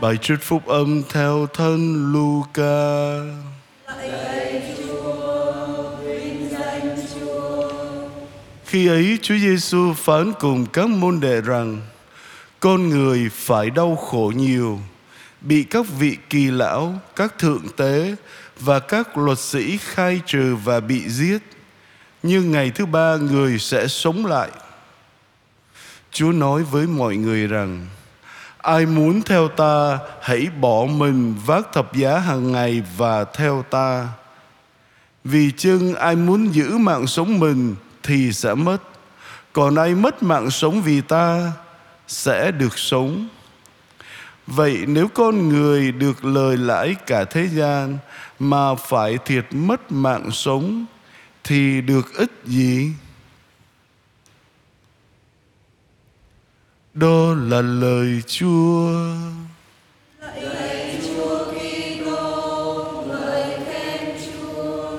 Bài trích phúc âm theo thân Luca. Khi ấy Chúa Giêsu phán cùng các môn đệ rằng con người phải đau khổ nhiều, bị các vị kỳ lão, các thượng tế và các luật sĩ khai trừ và bị giết. Nhưng ngày thứ ba người sẽ sống lại. Chúa nói với mọi người rằng Ai muốn theo ta, hãy bỏ mình vác thập giá hàng ngày và theo ta. Vì chưng ai muốn giữ mạng sống mình thì sẽ mất. Còn ai mất mạng sống vì ta sẽ được sống. Vậy nếu con người được lời lãi cả thế gian mà phải thiệt mất mạng sống thì được ích gì? Đó là lời Chúa. Chúa Kitô, lời khen Chúa.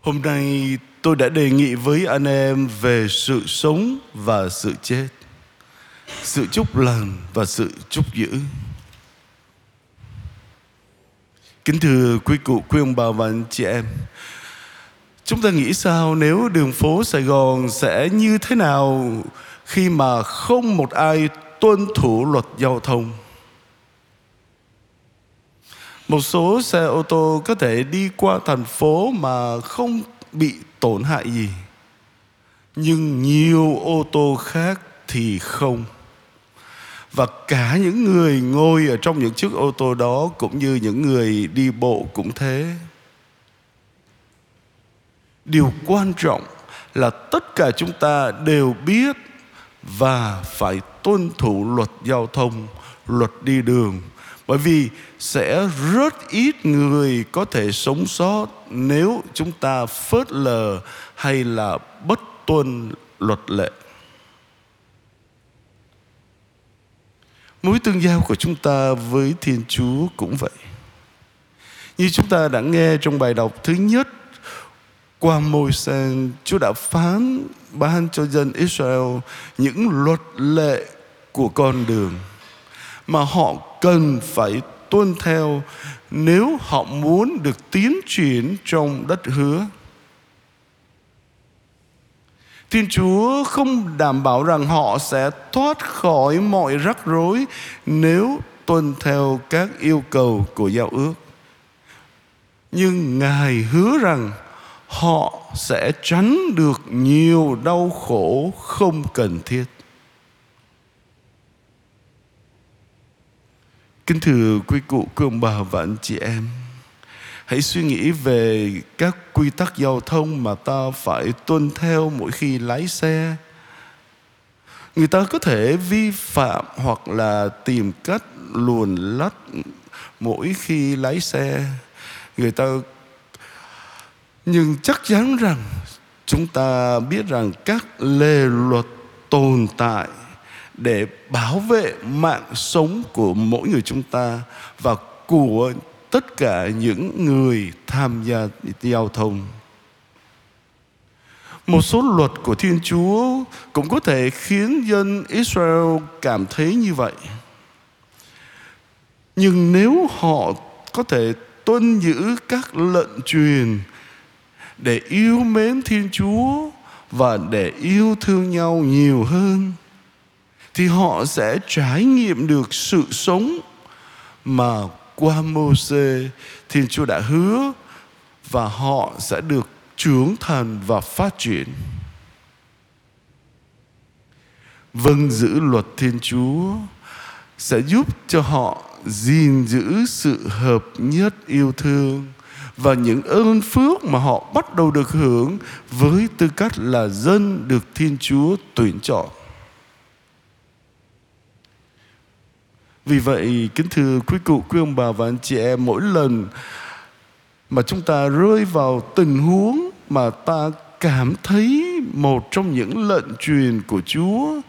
Hôm nay tôi đã đề nghị với anh em về sự sống và sự chết, sự chúc lành và sự chúc giữ. Kính thưa quý cụ, quý ông bà và anh chị em, chúng ta nghĩ sao nếu đường phố Sài Gòn sẽ như thế nào khi mà không một ai tuân thủ luật giao thông? Một số xe ô tô có thể đi qua thành phố mà không bị tổn hại gì. Nhưng nhiều ô tô khác thì không. Và cả những người ngồi ở trong những chiếc ô tô đó cũng như những người đi bộ cũng thế. Điều quan trọng là tất cả chúng ta đều biết và phải tuân thủ luật giao thông, luật đi đường. Bởi vì sẽ rất ít người có thể sống sót nếu chúng ta phớt lờ hay là bất tuân luật lệ. Mối tương giao của chúng ta với thiên chúa cũng vậy. Như chúng ta đã nghe trong bài đọc thứ nhất qua môi sen chúa đã phán ban cho dân israel những luật lệ của con đường mà họ cần phải tuân theo nếu họ muốn được tiến triển trong đất hứa. Thiên Chúa không đảm bảo rằng họ sẽ thoát khỏi mọi rắc rối nếu tuân theo các yêu cầu của giao ước. Nhưng Ngài hứa rằng họ sẽ tránh được nhiều đau khổ không cần thiết. Kính thưa quý cụ, quý ông bà và anh chị em Hãy suy nghĩ về các quy tắc giao thông mà ta phải tuân theo mỗi khi lái xe Người ta có thể vi phạm hoặc là tìm cách luồn lách mỗi khi lái xe Người ta nhưng chắc chắn rằng chúng ta biết rằng các lề luật tồn tại để bảo vệ mạng sống của mỗi người chúng ta và của tất cả những người tham gia giao thông. Một số luật của Thiên Chúa cũng có thể khiến dân Israel cảm thấy như vậy. Nhưng nếu họ có thể tuân giữ các lệnh truyền để yêu mến Thiên Chúa và để yêu thương nhau nhiều hơn, thì họ sẽ trải nghiệm được sự sống mà qua Môsê Thiên Chúa đã hứa và họ sẽ được trưởng thành và phát triển. Vâng giữ luật Thiên Chúa sẽ giúp cho họ gìn giữ sự hợp nhất yêu thương và những ơn phước mà họ bắt đầu được hưởng với tư cách là dân được Thiên Chúa tuyển chọn. Vì vậy, kính thưa quý cụ, quý ông bà và anh chị em, mỗi lần mà chúng ta rơi vào tình huống mà ta cảm thấy một trong những lệnh truyền của Chúa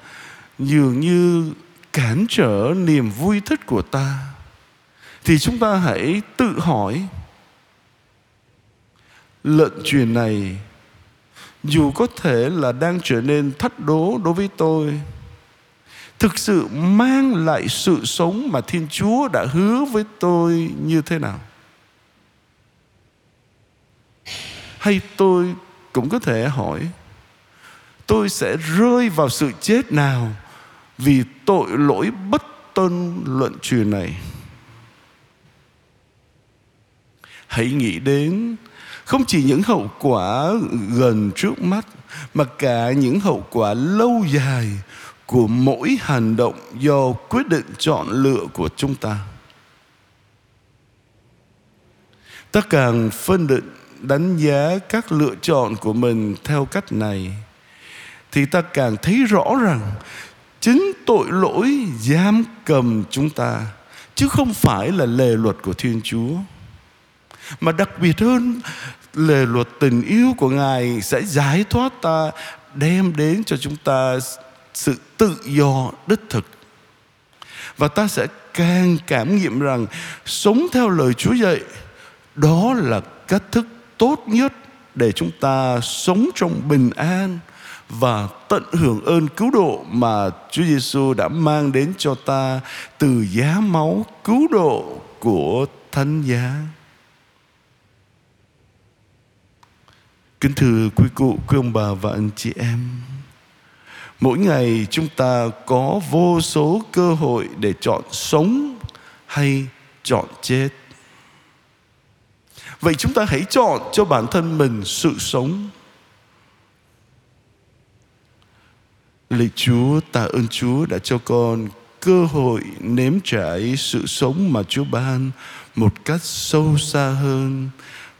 dường như cản trở niềm vui thích của ta thì chúng ta hãy tự hỏi lệnh truyền này, dù có thể là đang trở nên thách đố đối với tôi, thực sự mang lại sự sống mà thiên chúa đã hứa với tôi như thế nào? Hay tôi cũng có thể hỏi, tôi sẽ rơi vào sự chết nào vì tội lỗi bất tuân luận truyền này? Hãy nghĩ đến không chỉ những hậu quả gần trước mắt, mà cả những hậu quả lâu dài của mỗi hành động do quyết định chọn lựa của chúng ta. Ta càng phân định, đánh giá các lựa chọn của mình theo cách này, thì ta càng thấy rõ rằng chính tội lỗi giam cầm chúng ta, chứ không phải là lề luật của thiên chúa mà đặc biệt hơn lề luật tình yêu của ngài sẽ giải thoát ta, đem đến cho chúng ta sự tự do đích thực và ta sẽ càng cảm nghiệm rằng sống theo lời Chúa dạy, đó là cách thức tốt nhất để chúng ta sống trong bình an và tận hưởng ơn cứu độ mà Chúa Giêsu đã mang đến cho ta từ giá máu cứu độ của thánh giá. Kính thưa quý cụ, quý ông bà và anh chị em. Mỗi ngày chúng ta có vô số cơ hội để chọn sống hay chọn chết. Vậy chúng ta hãy chọn cho bản thân mình sự sống. Lạy Chúa, tạ ơn Chúa đã cho con cơ hội nếm trải sự sống mà Chúa ban một cách sâu xa hơn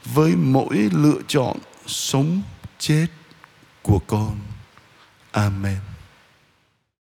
với mỗi lựa chọn sống chết của con. Amen.